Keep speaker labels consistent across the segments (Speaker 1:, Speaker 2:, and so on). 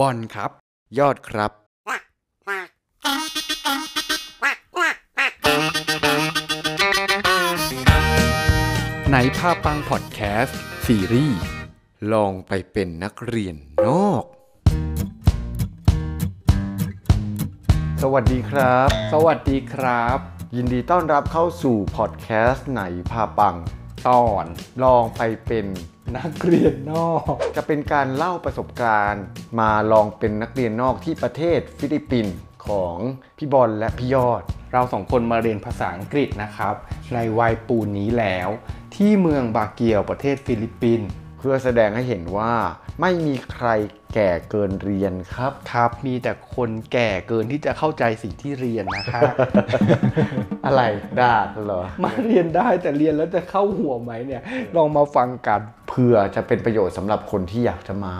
Speaker 1: บอลครับ ยอดครับในภาพปังพอดแคสต์ซีรีส์ลองไปเป็นนักเรียนนอก
Speaker 2: สวัสดีครับ
Speaker 3: สวัสดีครับ
Speaker 2: ยินดีต้อนรับเข้าสู่พอดแคสต์ไหนพาปัง
Speaker 3: ตอน
Speaker 2: ลองไปเป็น
Speaker 3: นักเรียนนอก
Speaker 2: จะเป็นการเล่าประสบการณ์ มาลองเป็นนักเรียนนอกที่ประเทศฟิลิปปินส์ของพี่บอลและพี่ยอด
Speaker 3: เราสองคนมาเรียนภาษาอังกฤษนะครับ ในวัยปูนนี้แล้ว ที่เมืองบาเกียวประเทศฟิลิปปินส์
Speaker 2: เพื่อแสดงให้เห็นว่าไม่มีใครแก่เกินเรียนครับ
Speaker 3: ครับ มีแต่คนแก่เกินที่จะเข้าใจสิ่งที่เรียนนะครับ
Speaker 2: อะไรด่าเหรอ
Speaker 3: มาเรียนได้แต่เรียนแล้วจะเข้าหัวไหมเนี่ย ลองมาฟังกัน
Speaker 2: เพื่อจะเป็นประโยชน์สำหรับคนที่อยากจะมา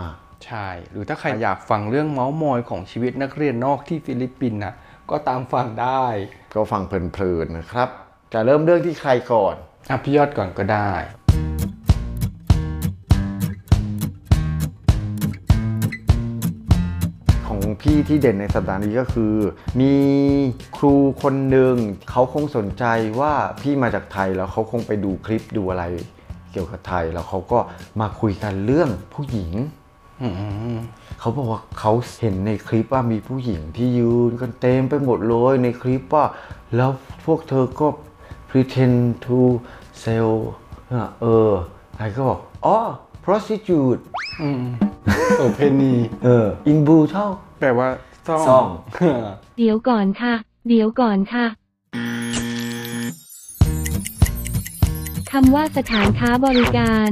Speaker 3: ใช่ หรือถ้าใครอยากฟังเรื่องเมาส์มอยของชีวิตนักเรียนนอกที่ฟิลิปปินส์นะก็ตามฟังได้
Speaker 2: ก็ฟังเพลินๆนะครับ จะเริ่มเรื่องที่ใครก่อน
Speaker 3: อะพี่ยอดก่อนก็ได้
Speaker 2: พี่ที่เด่นในสัปดาห์นี้ก็คือ มีครูคนหนึ่งเขาคงสนใจว่าพี่มาจากไทยแล้วเขาคงไปดูคลิปดูอะไรเกี่ยวกับไทยแล้วเขาก็มาคุยกันเรื่องผู้หญิง
Speaker 3: อืม
Speaker 2: เขาบอกว่าเขาเห็นในคลิปว่ามีผู้หญิงที่ยืนกันเต็มไปหมดเลยในคลิปว่าแล้วพวกเธอก็ pretend to sell อะเออไอ้ก็บอกอ๋อ prostitute
Speaker 3: อืมโอเพนี
Speaker 2: เออ in blue เท่า
Speaker 3: แป ลว่าซ่อง
Speaker 2: ซ่อง
Speaker 4: เดี๋ยวก่อนค่ะ เดี๋ยวก่อนค่ะ คำว่าสถานค้าบริการ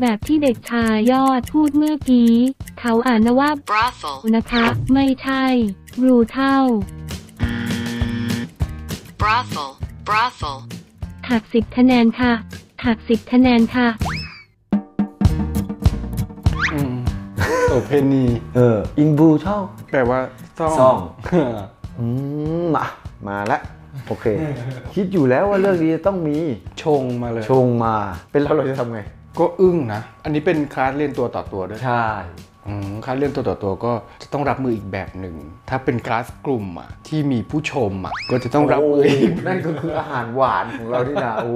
Speaker 4: แบบที่เด็กชายยอดพูดเมื่อกี้ เขาอ่านนะว่า
Speaker 5: brothel,
Speaker 4: นะคะ ไม่ใช่ รูเท่า
Speaker 5: brothel, brothel,
Speaker 4: หักสิบคะแนนค่ะ หักสิบคะแนนค่ะ
Speaker 3: เพนี
Speaker 2: เออ in blue เท่า
Speaker 3: แปลว่าซ่อง
Speaker 2: ซ่องอืมมามาแล้วโอเค คิดอยู่แล้วว่าเรื่องนี้จะต้องมี
Speaker 3: ชงมาเลย
Speaker 2: ชงมา เป็นเราเราจะทำไง
Speaker 3: ก็อึ้งนะ อันนี้เป็นคลาสเรียนตัวต่อตัวด้วย
Speaker 2: ใช่
Speaker 3: อืม คลาสเรียนตัวต่อตัวก็จะต้องรับมืออีกแบบหนึ่ง ถ้าเป็นคลาสกลุ่มอะที่มีผู้ชมอะก็จะต้องรับมืออีก
Speaker 2: นั่นก็คืออาหารหวานของเราที่นะโอ้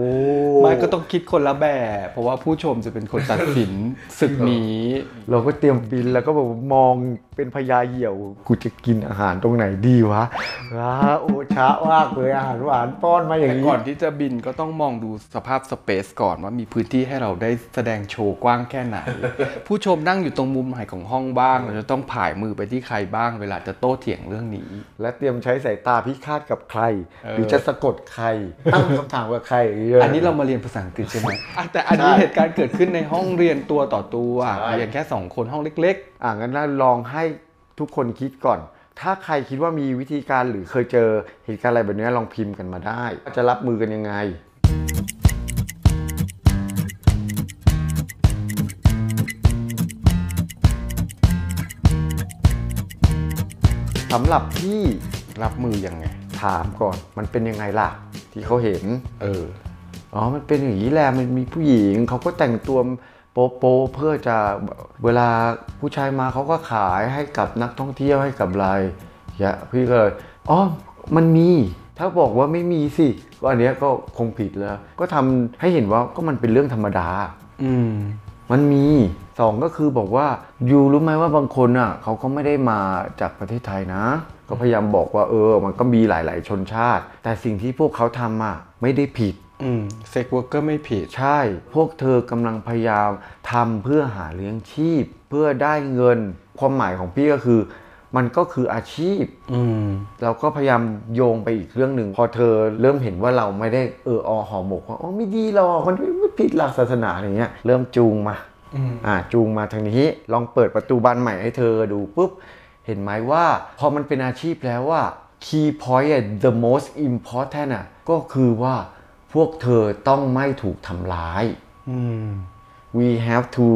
Speaker 3: ไม่ก็ต้องคิดคนละแบบ เพราะว่าผู้ชมจะเป็นคนตัดสินศึกนี้
Speaker 2: เราก็เตรียมบินแล้วก็แบบมองเป็นพญาเหี่ยวกูจะกินอาหารตรงไหนดีวะว้าโอช้ามากเลยอาหารหวานป้อนมาอย่าง
Speaker 3: แต่
Speaker 2: นี้
Speaker 3: ก่อนที่จะบินก็ต้องมองดูสภาพสเปซก่อนว่ามีพื้นที่ให้เราได้แสดงโชว์กว้างแค่ไหน ผู้ชมนั่งอยู่ตรงมุมไหนของห้องบ้าง เราจะต้องผ่ายมือไปที่ใครบ้าง เวลาจะโต้เถียงเรื่องนี้
Speaker 2: และเตรียมใช้สายตาพิฆาตกับใคร
Speaker 3: เออ
Speaker 2: หรือจะสะกดใครตั้งคำถามกับใคร
Speaker 3: อันนี้เรามาเรียนภาษาอังกฤษใช่ไหมอะแต่อันนี้
Speaker 2: ใช่
Speaker 3: เหตุการณ์เกิดขึ้นในห้องเรียนตัวต่อตัว
Speaker 2: ใช่
Speaker 3: เรียนแค่สองคนห้องเล็ก
Speaker 2: อ่างั้นเราลองให้ทุกคนคิดก่อนถ้าใครคิดว่ามีวิธีการหรือเคยเจอเหตุการณ์อะไรแบบนี้ลองพิมพ์กันมาได้ว่าจะรับมือกันยังไง สำหรับพี่
Speaker 3: ๆรับมือยังไง
Speaker 2: ถามก่อนมันเป็นยังไงล่ะ ที่เขาเห็น
Speaker 3: เออ
Speaker 2: อ๋อมันเป็นอย่างนี้แหละมันมีผู้หญิงเขาก็แต่งตัวโป๊โปๆเพื่อจะเวลาผู้ชายมาเขาก็ขายให้กับนักท่องเที่ยวให้กับอะไรอย่าพี่ก็เลยอ๋อมันมีถ้าบอกว่าไม่มีสิก็อันเนี้ยก็คงผิดแล้ว ก็ทำให้เห็นว่าก็มันเป็นเรื่องธรรมดา
Speaker 3: อืม
Speaker 2: มันมีสองก็คือบอกว่า you รู้ไหมว่าบางคนอะเขาก็ไม่ได้มาจากประเทศไทยนะ ก็พยายามบอกว่าเออ มันก็มีหลาย ๆ ชนชาติ แต่สิ่งที่พวกเขาทำอะไม่ได้ผิด
Speaker 3: อืม sex worker ไม่ผิด
Speaker 2: ใช่ พวกเธอกำลังพยายามทำเพื่อหาเลี้ยงชีพ เพื่อได้เงิน ความหมายของพี่ก็คือ มันก็คืออาชีพ
Speaker 3: อืม
Speaker 2: เราก็พยายามโยงไปอีกเรื่องหนึ่ง พอเธอเริ่มเห็นว่าเราไม่ได้เอออหอหมกว่าอ๋อไม่ดีหรอกมันไม่ผิดหลักศาสนาอะไรเงี้ยเริ่มจูงมา
Speaker 3: อืม
Speaker 2: อ่าจูงมาทางนี้ลองเปิดประตูบานใหม่ให้เธอดูปุ๊บ เห็นไหมว่า พอมันเป็นอาชีพแล้วว่า key point อะ the most important อะก็คือว่าพวกเธอต้องไม่ถูกทำร้าย
Speaker 3: อืม
Speaker 2: we have to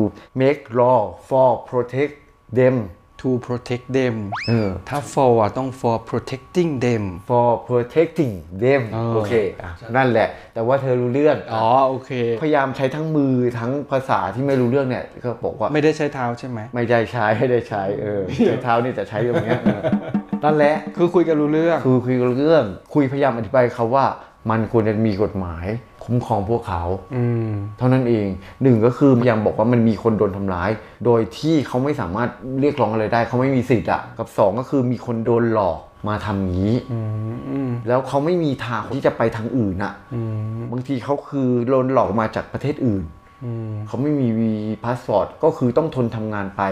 Speaker 2: make law for protect them
Speaker 3: to protect them
Speaker 2: เออ
Speaker 3: ถ้า for อะต้อง for protecting them
Speaker 2: for protecting them
Speaker 3: เออ
Speaker 2: โอเคอะนั่นแหละ แต่ว่าเธอรู้เรื่อง
Speaker 3: อ๋อโอเค
Speaker 2: พยายามใช้ทั้งมือทั้งภาษาที่ไม่รู้เรื่องเนี่ยก็บอกว่า
Speaker 3: ไม่ได้ใช้เท้าใช่ไหม
Speaker 2: ไม่ได้ใช้ไม่ได้ใช้เออใช้เท้านี่แต่ใช้ตรงเนี้ยเออนั่นแหละ
Speaker 3: คือคุยกันรู้เรื่อง
Speaker 2: คือคุยเรื่องคุยพยายามอธิบายเขาว่ามันควรจะมีกฎหมาย คุ้มครองพวกเขา
Speaker 3: อืม
Speaker 2: เท่านั้นเองหนึ่งก็คือพยายามบอกว่ามันมีคนโดนทำร้าย โดยที่เขาไม่สามารถเรียกร้องอะไรได้ เขาไม่มีสิทธิ์อะกับสองก็คือมีคนโดนหลอกมาทำอย่างนี้แล้วเขาไม่มีทางที่จะไปทางอื่นอะบางทีเขาคือโดนหลอกมาจากประเทศอื่นเขาไม่มีวีพาสปอร์ตก็คือต้องทนทำงานไป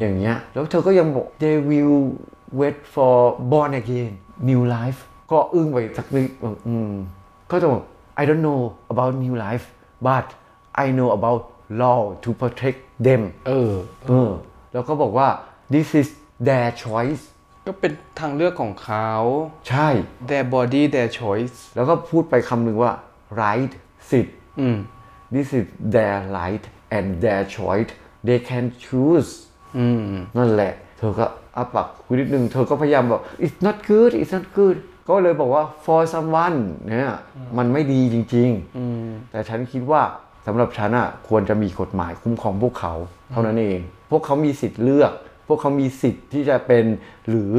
Speaker 2: อย่างเงี้ยแล้วเธอก็ยังบอก they will wait for born again new life ก็อึ้งไปสักนิดบอกอืมก็จะบอก I don't know about new life but I know about law to protect them
Speaker 3: เออ
Speaker 2: เออ แล้วก็บอกว่า this is their choice
Speaker 3: ก็เป็นทางเลือกของเขา
Speaker 2: ใช่
Speaker 3: their body their choice
Speaker 2: แล้วก็พูดไปคำหนึ่งว่า right สิทธิ์
Speaker 3: อืม
Speaker 2: this is their right and their choice they can choose
Speaker 3: อืม
Speaker 2: นั่นแหละ เธอก็อัปปักคุยนิดนึง เธอก็พยายามบอก it's not good it's not good ก็เลยบอกว่า for someone เนี่ยมันไม่ดีจริงๆ แต่ฉันคิดว่าสำหรับฉันอะควรจะมีกฎหมายคุ้มครองพวกเขา เท่านั้นเอง พวกเขามีสิทธิ์เลือก พวกเขามีสิทธิ์ที่จะเป็น หรือ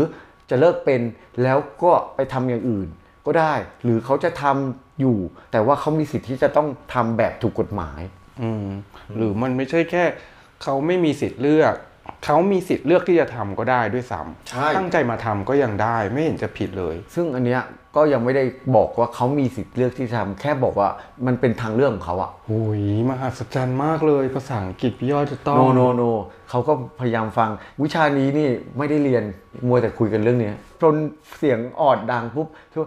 Speaker 2: จะเลิกเป็นแล้วก็ไปทำอย่างอื่น ก็ได้ หรือเขาจะทำอยู่ แต่ว่าเขามีสิทธิ์ที่จะต้องทำแบบถูกกฎหมาย
Speaker 3: อืมหรือมันไม่ใช่แค่ เขาไม่มีสิทธิ์เลือก เขามีสิทธิ์เลือกที่จะทำก็ได้ด้วยซ้
Speaker 2: ใช่ำ
Speaker 3: ตั้งใจมาทำก็ยังได้ไม่เห็นจะผิดเลย
Speaker 2: ซึ่งอันเนี้ยก็ยังไม่ได้บอกว่าเขามีสิทธิ์เลือกที่จะทำแค่บอกว่ามันเป็นทางเลือกของเขาอะ
Speaker 3: โอ้ยมหัศจรรย์มากเลย ภาษาอังกฤษพี่ยอดจะต้อง
Speaker 2: โนโนโนเขาก็พยายามฟังวิชานี้นี่ไม่ได้เรียนมัวแต่คุยกันเรื่องเนี้ย จนเสียงออดดังปุ๊บเธอ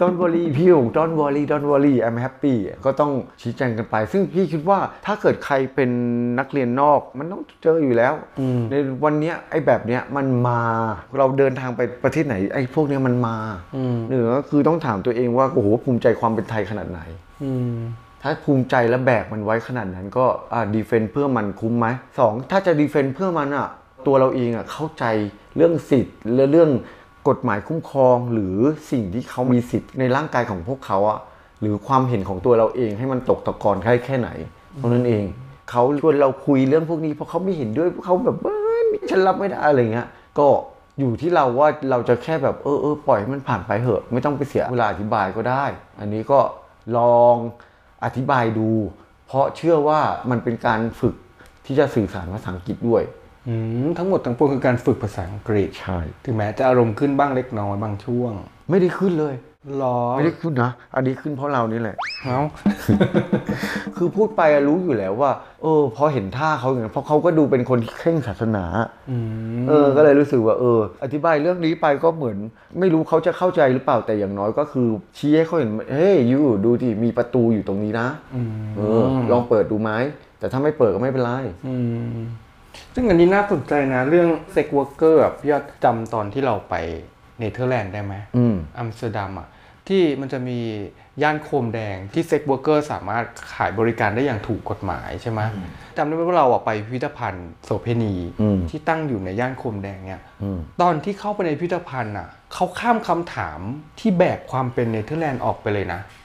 Speaker 2: ต้นวอรี่พี่หงต้นวอรี่ต้นวอรี่ I'm happy ก็ต้องชี้แจงกันไป ซึ่งพี่คิดว่าถ้าเกิดใครเป็นนักเรียนนอกมันต้องเจออยู่แล้ว ในวันเนี้ยไอ้แบบเนี้ยมันมา เราเดินทางไปประเทศไหนไอ้พวกเนี้ยมันมาหนึ่งก็คือต้องถามตัวเองว่าโอ้โหภูมิใจความเป็นไทยขนาดไหน
Speaker 3: อืม
Speaker 2: ถ้าภูมิใจและแบกมันไว้ขนาดนั้นก็อ่าดีเฟนต์เพื่อมันคุ้มไหมสองถ้าจะดีเฟนต์เพื่อมันอะ ตัวเราเองอะเข้าใจเรื่องสิทธิ์และเรื่องกฎหมายคุ้มครอง หรือสิ่งที่เขามีสิทธิ์ในร่างกายของพวกเขาอะหรือความเห็นของตัวเราเองให้มันตกตะกอนแค่แค่ไหนเท่านั้นเองเขาชวนเราคุยเรื่องพวกนี้เพราะเขาไม่เห็นด้วยเขาแบบฉันรับไม่ได้อะไรเงี้ยก็อยู่ที่เราว่าเราจะแค่แบบเออเออปล่อยให้มันผ่านไปเหอะ ไม่ต้องไปเสียเวลาอธิบายก็ได้ อันนี้ก็ลองอธิบายดู เพราะเชื่อว่ามันเป็นการฝึกที่จะสื่อสารภาษาอังกฤษด้วย
Speaker 3: ทั้งหมดทั้งปวงคือการฝึกภาษาอังกฤษ
Speaker 2: ใช่
Speaker 3: ถึงแม้จะอารมณ์ขึ้นบ้างเล็กน้อยบางช่วง
Speaker 2: ไม่ได้ขึ้นเลย
Speaker 3: รอ
Speaker 2: ไม่ได้ขึ้นนะอันนี้ขึ้นเพราะเรานี่แหละ
Speaker 3: เอ้า
Speaker 2: คือพูดไปอะรู้อยู่แล้วว่า เออ พอเห็นท่าเขาอย่างนั้นเพราะเขาก็ดูเป็นคนที่เคร่งศาสนาเออ ก็เลยรู้สึกว่า เออ อธิบายเรื่องนี้ไปก็เหมือน ไม่รู้เขาจะเข้าใจหรือเปล่าแต่อย่างน้อยก็คือ ชี้ให้เขาเห็นเฮ้ยยูดูที่มีประตูอยู่ตรงนี้นะเออ ลองเปิดดูไหมแต่ถ้าไม่เปิดก็ไม่เป็นไร
Speaker 3: อืม ซึ่งอันนี้น่าสนใจนะ เรื่องเซ็กวอร์เกอร์พี่ยอดจำตอนที่เราไปเนเธอร์แลนด์ได้ไหม
Speaker 2: อืม
Speaker 3: อัมสเตอร์ดัมอะที่มันจะมีย่านโคมแดงที่ sex worker สามารถขายบริการได้อย่างถูกกฎหมายใช่ไหมจำได้ไหมว่าเราอะไปพิพิธภัณฑ์โสเพณี
Speaker 2: อืม
Speaker 3: ที่ตั้งอยู่ในย่านโคมแดงเนี่ย
Speaker 2: อืม
Speaker 3: ตอนที่เข้าไปในพิพิธภัณฑ์อะเขาข้ามคำถามที่แบกความเป็นเนเธอร์แลนด์ออกไปเลยนะ
Speaker 2: อืม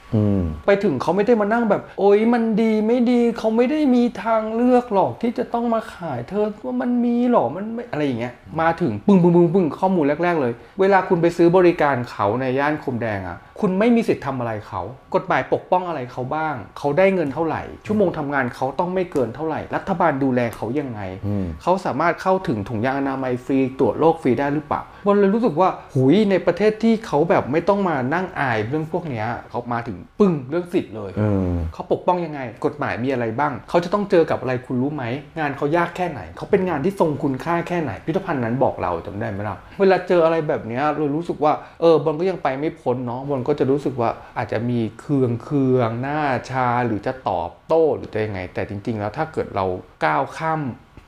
Speaker 3: ไปถึงเขาไม่ได้มานั่งแบบ โอ้ยมันดีไม่ดีเขาไม่ได้มีทางเลือกหรอกที่จะต้องมาขายเธอว่ามันมีหรอมันไม่อะไรอย่างเงี้ยมาถึงปึ้งปึ้งปึ้งปึ้งข้อมูลแรก ๆ เลย เวลาคุณไปซื้อบริการเขาในย่านคมแดงอะคุณไม่มีสิทธิ์ทำอะไรเขา กฎหมายปกป้องอะไรเขาบ้าง เขาได้เงินเท่าไหร่ ชั่วโมงทำงานเขาต้องไม่เกินเท่าไหร่ รัฐบาลดูแลเขายังไง
Speaker 2: อืม
Speaker 3: เขาสามารถเข้าถึงถุงยางอนามัยฟรี ตรวจโรคฟรีได้หรือเปล่าบอลเลยรู้สึกว่าหุยในประเทศที่เขาแบบไม่ต้องมานั่งอายเรื่องพวกเนี้ยเขามาถึงปึ้งเรื่องสิทธิ์เลย
Speaker 2: เออ
Speaker 3: เขาปกป้องยังไง กฎหมายมีอะไรบ้าง เขาจะต้องเจอกับอะไรคุณรู้ไหม งานเขายากแค่ไหน เขาเป็นงานที่ทรงคุณค่าแค่ไหนพิพิธภัณฑ์นั้นบอกเราจำได้ไหมล่ะเวลาเจออะไรแบบเนี้ยเรารู้สึกว่าเออบอลก็ยังไปไม่พ้นเนาะบอลก็จะรู้สึกว่าอาจจะมีเคืองเคืองหน้าชาหรือจะตอบโต้หรือจะยังไง แต่จริง ๆ แล้วถ้าเกิดเราก้าวข้าม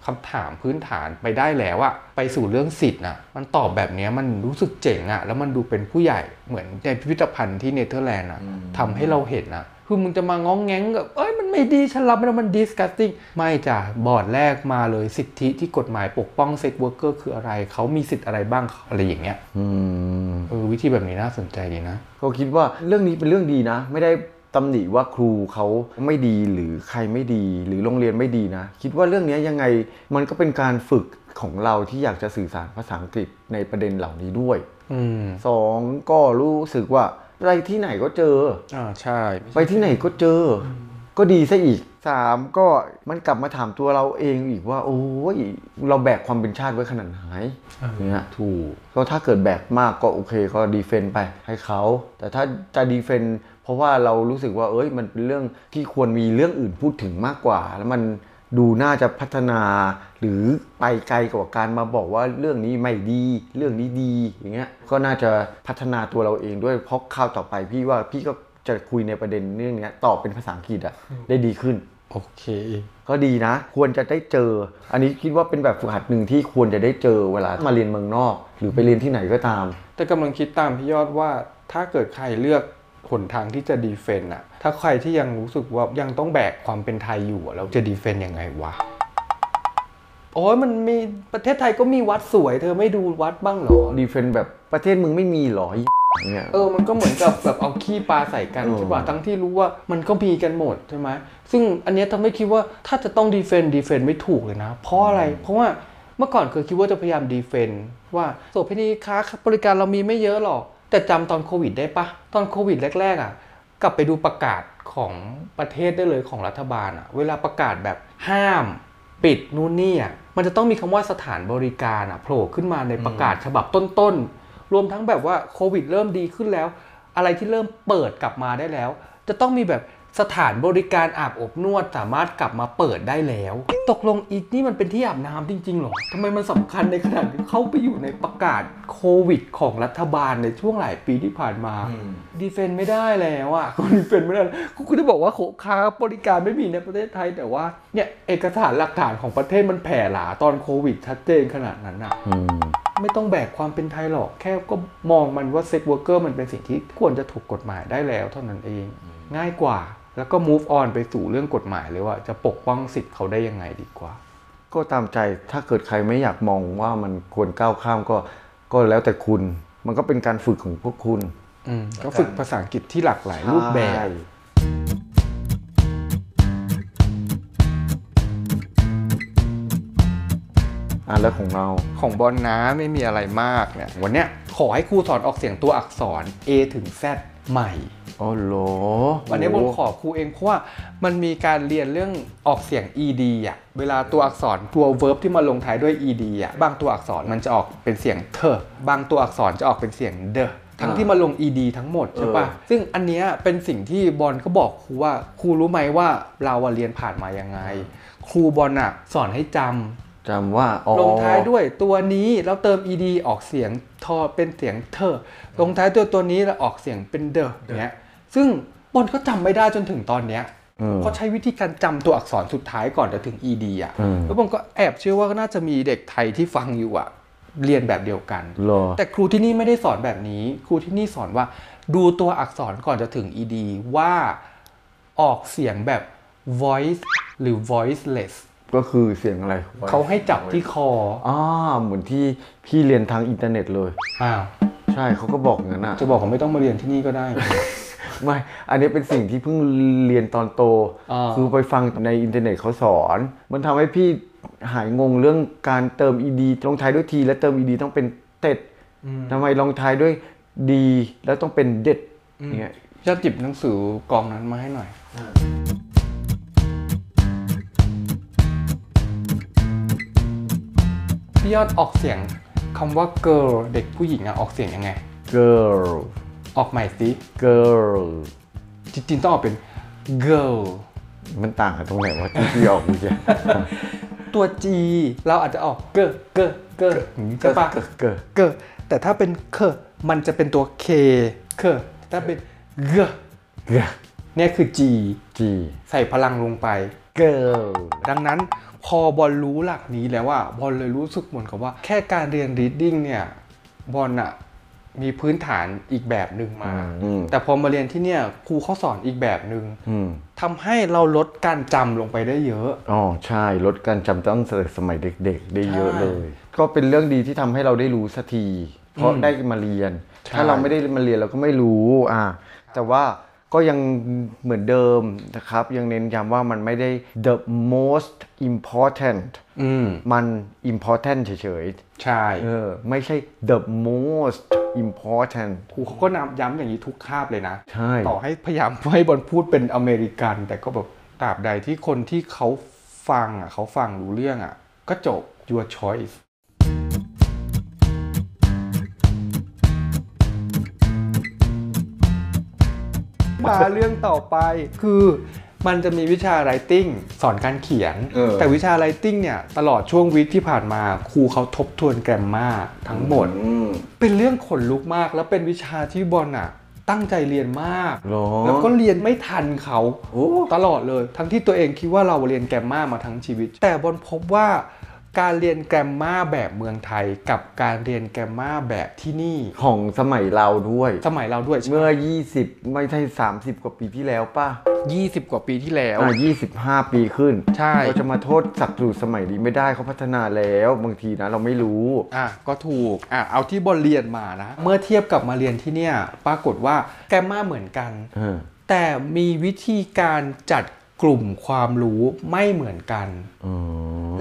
Speaker 3: คำถามพื้นฐานไปได้แล้วอะไปสู่เรื่องสิทธิ์นะมันตอบแบบเนี้ยมันรู้สึกเจ๋งอะแล้วมันดูเป็นผู้ใหญ่เหมือนในพิพิธภัณฑ์ที่เนเธอร์แลนด์อะทำให้เราเห็นอะคือมึงจะมาง้องแง้งกับเอ้ยมัน ไม่ไม่ดีฉันรับไม่ได้มัน disgusting ไม่จ้ะบอร์ดแรกมาเลยสิทธิที่กฎหมายปกป้อง sex worker คืออะไร เขามีสิทธิ์อะไรบ้างอะไรอย่างเงี้ย
Speaker 2: อืม
Speaker 3: เออวิธีแบบนี้น่าสนใจดีนะ
Speaker 2: ก็คิดว่าเรื่องนี้เป็นเรื่องดีนะ ไม่ได้ตำหนิว่าครูเขาไม่ดีหรือใครไม่ดีหรือโรงเรียนไม่ดีนะ คิดว่าเรื่องนี้ยังไงมันก็เป็นการฝึกของเราที่อยากจะสื่อสารภาษาอังกฤษในประเด็นเหล่านี้ด้วย
Speaker 3: อืม
Speaker 2: สองก็รู้สึกว่าไปที่ไหนก็เจอ
Speaker 3: อ่าใช่
Speaker 2: ไปที่ไหนก็เจอ ก็ดีซะอีกสามก็มันกลับมาถามตัวเราเองอีกว่า โอ้ยเราแบกความเป็นชาติไว้ขนาดไหนเนี่ยถูกก็ถ้าเกิดแบกมากก็โอเคก็ดีเฟนต์ไปให้เขา แต่ถ้าจะดีเฟนต์เพราะว่าเรารู้สึกว่าเอ้ยมันเป็นเรื่องที่ควรมีเรื่องอื่นพูดถึงมากกว่า แล้วมันดูน่าจะพัฒนาหรือไปไกลกว่าการมาบอกว่าเรื่องนี้ไม่ดี เรื่องนี้ดีอย่างเงี้ยก็น่าจะพัฒนาตัวเราเองด้วยเพราะข้าวต่อไปพี่ว่าพี่ก็ จะคุยในประเด็นเรื่องเนี้ยตอบเป็นภาษาอังกฤษอะได้ดีขึ้น
Speaker 3: โอเค
Speaker 2: ก็ดีนะ ควรจะได้เจอ อันนี้คิดว่าเป็นแบบฝึกหัดหนึ่งที่ควรจะได้เจอเวลามาเรียนเมืองนอก หรือไปเรียนที่ไหนก็ตาม
Speaker 3: แต่กำลังคิดตามพี่ยอดว่าถ้าเกิดใครเลือกหนทางที่จะดีเฟนต์อะถ้าใครที่ยังรู้สึกว่ายังต้องแบกความเป็นไทยอยู่อะเราจะดีเฟนต์ยังไงวะโอ้ยมันมีประเทศไทยก็มีวัดสวย เธอไม่ดูวัดบ้างเหรอ
Speaker 2: defend แบบประเทศมึงไม่มีหรอไอ้ เนี่ย
Speaker 3: เออ มันก็เหมือนกับแบบเอาขี้ปาใส่กัน
Speaker 2: เออ
Speaker 3: ใช่ป่ะทั้งที่รู้ว่ามันก็มีกันหมดใช่ไหมซึ่งอันเนี้ยทำให้คิดว่าถ้าจะต้อง defend defend ไม่ถูกเลยนะ เพราะอะไร เพราะว่าเมื่อก่อนเคยคิดว่าจะพยายาม defend ว่าโสเภณีค้าบริการเรามีไม่เยอะหรอก แต่จำตอนโควิดได้ปะตอนโควิดแรกๆอะ กลับไปดูประกาศของประเทศได้เลยของรัฐบาลอะ เวลาประกาศแบบห้ามปิดนู่นนี่อะมันจะต้องมีคำว่าสถานบริการอะโผล่ขึ้นมาในประกาศฉบับต้นๆ รวมทั้งแบบว่าโควิดเริ่มดีขึ้นแล้ว อะไรที่เริ่มเปิดกลับมาได้แล้ว จะต้องมีแบบสถานบริการอาบอบนวดสามารถกลับมาเปิดได้แล้ว ตกลงอีกนี่มันเป็นที่อาบน้ำจริงๆหรอทำไมมันสำคัญในขนาดที่เข้าไปอยู่ในประกาศโควิด ของรัฐบาลในช่วงหลายปีที่ผ่านมาdefend ไม่ได้แล้วอะกู defend ไม่ได้กูก็จะบอกว่าการค้าบริการไม่มีในประเทศไทย แต่ว่าเนี่ยเอกสารหลักฐานของประเทศมันแผ่หลาตอนโควิดชัดเจนขนาดนั้นอะ
Speaker 2: อืม
Speaker 3: ไม่ต้องแบกความเป็นไทยหรอก แค่ก็มองมันว่า sex worker มันเป็นสิ่งที่ควรจะถูกกฎหมายได้แล้วเท่านั้นเอง ง่ายกว่า แล้วก็ move on ไปสู่เรื่องกฎหมายเลยว่าจะปกป้องสิทธิ์เขาได้ยังไงดีกว่า
Speaker 2: ก็ตามใจถ้าเกิดใครไม่อยากมองว่ามันควรก้าวข้ามก็ก็แล้วแต่คุณ มันก็เป็นการฝึกของพวกคุณ
Speaker 3: อืมก็ฝึกภาษาอังกฤษที่หลากหลายรูปแบบ
Speaker 2: อะแล้วของเรา
Speaker 3: ของบอลนะไม่มีอะไรมากเนี่ยวันเนี้ยขอให้ครูสอนออกเสียงตัวอักษร A ถึง Z ใหม่
Speaker 2: อ๋อโหรอ
Speaker 3: วันนี้บนขอครูเองเพราะว่ามันมีการเรียนเรื่องออกเสียง ed อะ เวลาตัวอักษรตัว verb ที่มาลงท้ายด้วย ed อะ บางตัวอักษรมันจะออกเป็นเสียงเธอบางตัวอักษรจะออกเป็นเสียงเดทั้งที่มาลง ed ทั้งหมดใช่ปะซึ่งอันเนี้ยเป็นสิ่งที่บอลก็บอกครูว่าครูรู้ไหมว่าเราอะเรียนผ่านมายังไง ครูบอลอะสอนให้จำ
Speaker 2: จำว่าอ๋อ
Speaker 3: ลงท้ายด้วยตัวนี้แล้วเติม ed ออกเสียงทอเป็นเสียงเธอ ลงท้ายตัวตัวนี้แล้วออกเสียงเป็นเดออย่างเงี้ย ซึ่งบอลก็จำไม่ได้จนถึงตอนเนี้ย
Speaker 2: อืม
Speaker 3: เขาใช้วิธีการจำตัวอักษรสุดท้ายก่อนจะถึง ed อะ
Speaker 2: อืม
Speaker 3: แล้วผมก็แอบเชื่อว่าน่าจะมีเด็กไทยที่ฟังอยู่อะ เรียนแบบเดียวกัน
Speaker 2: เหรอ
Speaker 3: แต่ครูที่นี่ไม่ได้สอนแบบนี้ ครูที่นี่สอนว่า ดูตัวอักษรก่อนจะถึง ed ว่าออกเสียงแบบ voice หรือ voiceless
Speaker 2: ก็คือเสียงอะไร
Speaker 3: เขาให้จับที่คอ
Speaker 2: อ่าเหมือนที่พี่เรียนทางอินเทอร์เน็ตเลย
Speaker 3: อ้าว
Speaker 2: ใช่เขาก็บอกอย่างนั้นอะ
Speaker 3: จะบอกเขาไม่ต้องมาเรียนที่นี่ก็ได้
Speaker 2: ไม่ อันนี้เป็นสิ่งที่เพิ่งเรียนตอนโต
Speaker 3: อ่า
Speaker 2: คือไปฟังในอินเทอร์เน็ตเขาสอน มันทำให้พี่หายงงเรื่องการเติม ed ลงท้ายด้วย t และเติม ed ต้องเป็นเต็ดทำไมลงท้ายด้วย d แล้วต้องเป็นเด็ดอย่างเงี้ย
Speaker 3: ยอดจิบหนังสือกองนั้นมาให้หน่อย พี่ยอดออกเสียงคำว่า girl เด็กผู้หญิงอะออกเสียงยังไง
Speaker 2: girl
Speaker 3: ออกใหม่สิ
Speaker 2: girl
Speaker 3: จริงๆต้องออกเป็น girl
Speaker 2: มันต่างกันตรงไหนวะที่พี่ออกเมื่อกี้
Speaker 3: ตัว G เราอาจจะออกเกอเกอเกออย่างนี้ใช่ปะ
Speaker 2: เกอ
Speaker 3: เกอแต่ถ้าเป็นเคมันจะเป็นตัว K เคถ้าเป็นเก
Speaker 2: เกอ
Speaker 3: เนี่ยคือ G
Speaker 2: G
Speaker 3: ใส่พลังลงไป
Speaker 2: girl
Speaker 3: ดังนั้น พอบอลรู้หลักนี้แล้วว่าบอลเลยรู้สึกเหมือนกับว่า แค่การเรียน reading เนี่ยบอลอะมีพื้นฐานอีกแบบหนึ่งมา
Speaker 2: อืม
Speaker 3: แต่พอมาเรียนที่เนี่ยครูเขาสอนอีกแบบหนึ่ง
Speaker 2: อืม
Speaker 3: ทำให้เราลดการจำลงไปได้เยอะ
Speaker 2: อ๋อใช่ลดการจำตั้งแต่สมัยเด็ก ๆ ได้เยอะ
Speaker 3: ใช่
Speaker 2: เลย ก็เป็นเรื่องดีที่ทำให้เราได้รู้สักที เพราะ
Speaker 3: อืม
Speaker 2: ได้มาเรียน
Speaker 3: ใช่
Speaker 2: ถ้าเราไม่ได้มาเรียนเราก็ไม่รู้อ่าแต่ว่า ก็ยังเหมือนเดิมนะครับ ยังเน้นย้ำว่ามันไม่ได้ the most important
Speaker 3: อืม
Speaker 2: มัน important เฉย
Speaker 3: ใช่
Speaker 2: ๆเออไม่ใช่ the most important
Speaker 3: ครูเขาก็นำย้ำอย่างนี้ทุกคาบเลยนะ
Speaker 2: ใช่
Speaker 3: ต่อให้พยายามให้บอลพูดเป็นอเมริกัน แต่ก็แบบตราบใดที่คนที่เขาฟังอะเขาฟังรู้เรื่องอะ ก็จบ your choice มาเรื่องต่อไป คือมันจะมีวิชา writing สอนการเขียน
Speaker 2: เออ
Speaker 3: แต่วิชา writing เนี่ยตลอดช่วงวิทย์ที่ผ่านมาครูเขาทบทวนแกรมมาทั้งหมด
Speaker 2: อืม
Speaker 3: เป็นเรื่องขนลุกมาก แล้วเป็นวิชาที่บอลอะตั้งใจเรียนมาก
Speaker 2: เหรอ
Speaker 3: แล้วก็เรียนไม่ทันเขา
Speaker 2: โอ้
Speaker 3: ตลอดเลย ทั้งที่ตัวเองคิดว่าเราเรียนแกรมมามาทั้งชีวิต แต่บอลพบว่า การเรียนแกรมมาแบบเมืองไทยกับการเรียนแกรมมาแบบที่นี่
Speaker 2: ของสมัยเราด้วย
Speaker 3: สมัยเราด้วย
Speaker 2: เมื่อ 20 ไม่ใช่ 30 กว่าปีที่แล้วป่ะ
Speaker 3: 20 กว่าปีที่แล้ว
Speaker 2: อ่า25 ปีขึ้น
Speaker 3: ใช่
Speaker 2: เราจะมาโทษสักดิ์สูตรสมัยนี้ไม่ได้เขาพัฒนาแล้วบางทีนะเราไม่รู้
Speaker 3: อะก็ถูก อะเอาที่บอลเรียนมานะ เมื่อเทียบกับมาเรียนที่เนี่ย ปรากฏว่าแกรมมาเหมือนกัน
Speaker 2: เออ
Speaker 3: แต่มีวิธีการจัด กลุ่มความรู้ไม่เหมือนกัน
Speaker 2: อ๋อ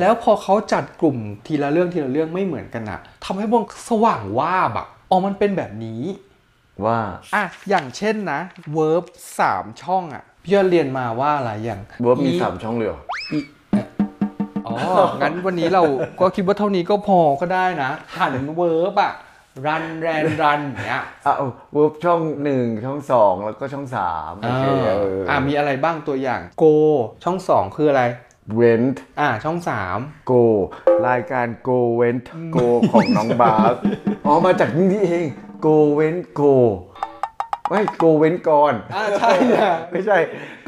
Speaker 3: แล้วพอเขาจัดกลุ่มทีละเรื่องทีละเรื่องไม่เหมือนกันอะทำให้บงสว่างว่าบอะอ๋อมันเป็นแบบนี้
Speaker 2: ว่า
Speaker 3: อะอย่างเช่นนะ verb สามช่องอะพี่ยอดเรียนมาว่าอะไรอย่าง
Speaker 2: verb มี
Speaker 3: อี
Speaker 2: สามช่องเลยเหรอ
Speaker 3: อ๋องั้นวันนี้เราก็คิดว่าเท่านี้ก็พอก็ได้นะหัน verb อะ run ran run อย่างเนี้ย
Speaker 2: อะ verb ช่องหนึ่งช่องสองแล้วก็ช่องสามโอเคเออ
Speaker 3: อ่ามีอะไรบ้างตัวอย่าง go ช่องสองคืออะไร
Speaker 2: เว้น
Speaker 3: อ่าช่องสาม
Speaker 2: โกรายการ Go เว้น Go ของน้องบาสอ๋อมาจากนี่นี่เอง Go เว้น Go ไม่ Go เว้นก่อน
Speaker 3: อ่าใช่อะ
Speaker 2: ไม่ใช่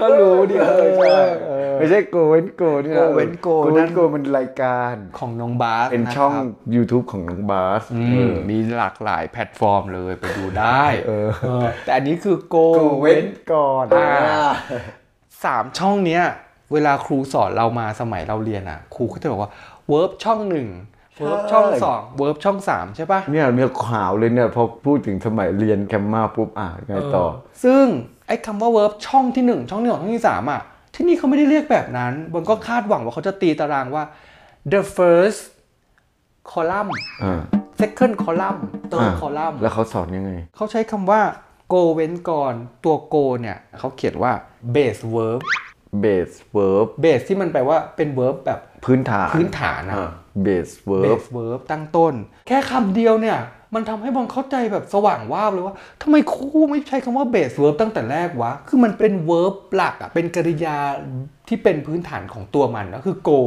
Speaker 2: ก็รู้ดิเออใช่เออไม่ใช่ Go เว้น Go นี่นะ
Speaker 3: Go เว้น Go
Speaker 2: Go
Speaker 3: นั่
Speaker 2: เว้
Speaker 3: น
Speaker 2: น Go มันรายการ
Speaker 3: ของน้องบาส
Speaker 2: เป็น
Speaker 3: นะครับ
Speaker 2: ช่อง YouTube ของน้องบาส
Speaker 3: อื
Speaker 2: เอ
Speaker 3: ม
Speaker 2: อ
Speaker 3: มีหลากหลายแพลตฟอร์มเลยไปดูได้
Speaker 2: เออ
Speaker 3: เออแต่อันนี้คือ go
Speaker 2: Go เว้นก่อน
Speaker 3: อ่า
Speaker 2: อ่า
Speaker 3: สามช่องเนี้ยเวลาครูสอนเรามาสมัยเราเรียนอะ ครูก็จะบอกว่า verb ช่องหนึ่ง verb ช่องสอง verb ช่องสามใช่ปะ
Speaker 2: เนี่ยเนี่ยขาวเลยเนี่ยพอพูดถึงสมัยเรียนแคมมาปุ๊บอะไงต่อ
Speaker 3: เซึ่งไอ้คำว่า verb ช่องที่หนึ่งช่องที่สองช่องที่สามอะที่นี่เขาไม่ได้เรียกแบบนั้นบนก็คาดหวังว่าเขาจะตีตารางว่า the first column
Speaker 2: อ่า
Speaker 3: second column third
Speaker 2: อ่า
Speaker 3: column
Speaker 2: แล้วเขาสอนยังไง
Speaker 3: เขาใช้คำว่า go เว้นก่อนตัว go เนี่ยเขาเขียนว่า base verb
Speaker 2: base verb
Speaker 3: base ที่มันแปลว่าเป็น verb แบบ
Speaker 2: พื้นฐาน
Speaker 3: พื้นฐานนะ
Speaker 2: อ่า base verb
Speaker 3: base verb ตั้งต้น แค่คำเดียวเนี่ย มันทำให้บอลเข้าใจแบบสว่างวาบเลยว่าทำไมครูไม่ใช้คำว่า base verb ตั้งแต่แรกวะ คือมันเป็น verb หลักอะเป็นกริยาที่เป็นพื้นฐานของตัวมันก็คือ go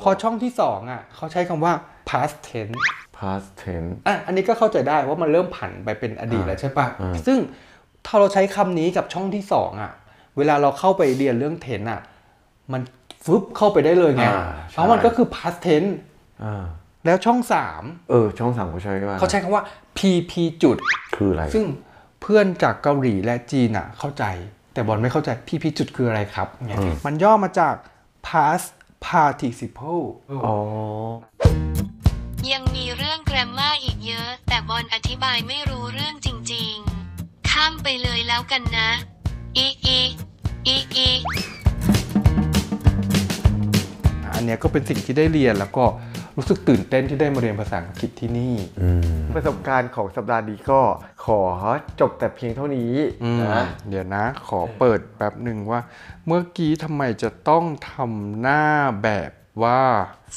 Speaker 3: พอช่องที่สองอะเขาใช้คำว่า past tense
Speaker 2: past tense
Speaker 3: อะอันนี้ก็เข้าใจได้ว่ามันเริ่มผันไปเป็นอดีตแล้วใช่ปะ
Speaker 2: อ่า
Speaker 3: ซึ่งถ้าเราใช้คำนี้กับช่องที่สองอะ เวลาเราเข้าไปเรียนเรื่องเทนอะ มันฟึบเข้าไปได้เลยไง
Speaker 2: อ่าใช่
Speaker 3: เพราะมันก็คือ past tense
Speaker 2: อ่า
Speaker 3: แล้วช่องสาม
Speaker 2: เออ ช่องสามเขาใช้ว่า
Speaker 3: เขาใช้คำว่า pp จุด
Speaker 2: คืออะไร
Speaker 3: ซึ่งเพื่อนจากเกาหลีและจีนอะ เข้าใจ แต่บอลไม่เข้าใจ pp จุดคืออะไรครับเนี่ยมันย่อมาจาก past participle
Speaker 2: อ๋อ
Speaker 5: ยังมีเรื่องแกรมมาอีกเยอะ แต่บอลอธิบายไม่รู้เรื่องจริง ๆ ข้ามไปเลยแล้วกันนะอีอีอีอี
Speaker 3: อันเนี้ยก็เป็นสิ่งที่ได้เรียนแล้วก็ รู้สึกตื่นเต้นที่ได้มาเรียนภาษาอังกฤษที่นี่
Speaker 2: ประสบการณ์ของสัปดาห์นี้ก็ขอจบแต่เพียงเท่านี้นะ
Speaker 3: เดี๋ยวนะ ขอเปิดแป๊บหนึ่งว่า เมื่อกี้ทำไมจะต้องทำหน้าแบบว่า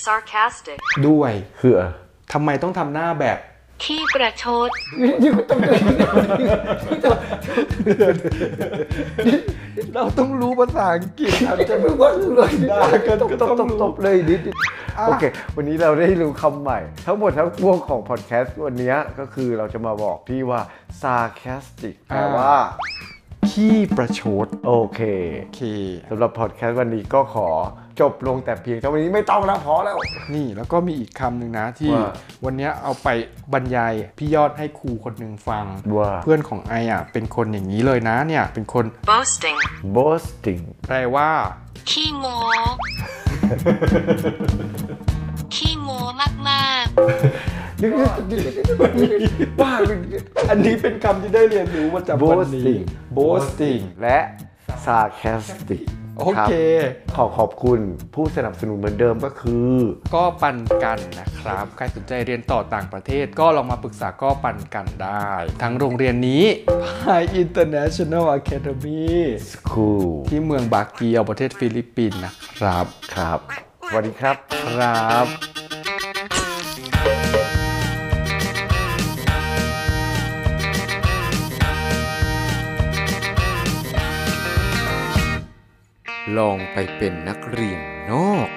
Speaker 5: sarcastic
Speaker 3: ด้วย
Speaker 2: คือ
Speaker 3: ทำไมต้องทำหน้าแบบ
Speaker 5: ขี้ประชด
Speaker 3: เราต้องรู้ภาษาอังกฤษ
Speaker 2: จะไม่ว่าเลย
Speaker 3: ได้ก็ก็ต้อง
Speaker 2: ต้องตบเลยนิดโอเค วันนี้เราได้รู้คำใหม่ ทั้งหมดทั้งปวงของพอดแคสต์วันนี้ก็คือเราจะมาบอกพี่ว่า sarcastic แปลว่า
Speaker 3: ขี้ประชด โอเค
Speaker 2: สำหรับพอดแคสต์วันนี้ก็ขอ จบลงแต่เพียงเท่านี้ไม่ต้องแล้วพอแล้ว
Speaker 3: นี่แล้วก็มีอีกคำหนึ่งนะที่
Speaker 2: ว่า
Speaker 3: วันเนี้ยเอาไปบรรยายพี่ยอดให้ครูคนหนึ่งฟัง
Speaker 2: ว่า
Speaker 3: เพื่อนของไออะเป็นคนอย่างนี้เลยนะเนี่ยเป็นคน
Speaker 5: boasting
Speaker 2: boasting
Speaker 3: แปลว่า
Speaker 5: ขี้โมขี้โมมาก
Speaker 2: นึกบ้า
Speaker 3: อันนี้เป็นคำที่ได้เรียนรู้มาจากวันนี้
Speaker 2: boasting
Speaker 3: boasting
Speaker 2: และ sarcastic
Speaker 3: โอเค
Speaker 2: ขอขอบคุณผู้สนับสนุนเหมือนเดิมก็คือ
Speaker 3: ก็ปันกันนะครับ ใครสนใจเรียนต่อต่างประเทศก็ลองมาปรึกษาก็ปันกันได้ ทั้งโรงเรียนนี้ High International Academy
Speaker 2: School
Speaker 3: ที่เมืองบาเกียวประเทศฟิลิปปินส์นะครับ
Speaker 2: ครับสวัสดีครับ
Speaker 3: ครับ
Speaker 1: ลองไปเป็นนักเรียนนอก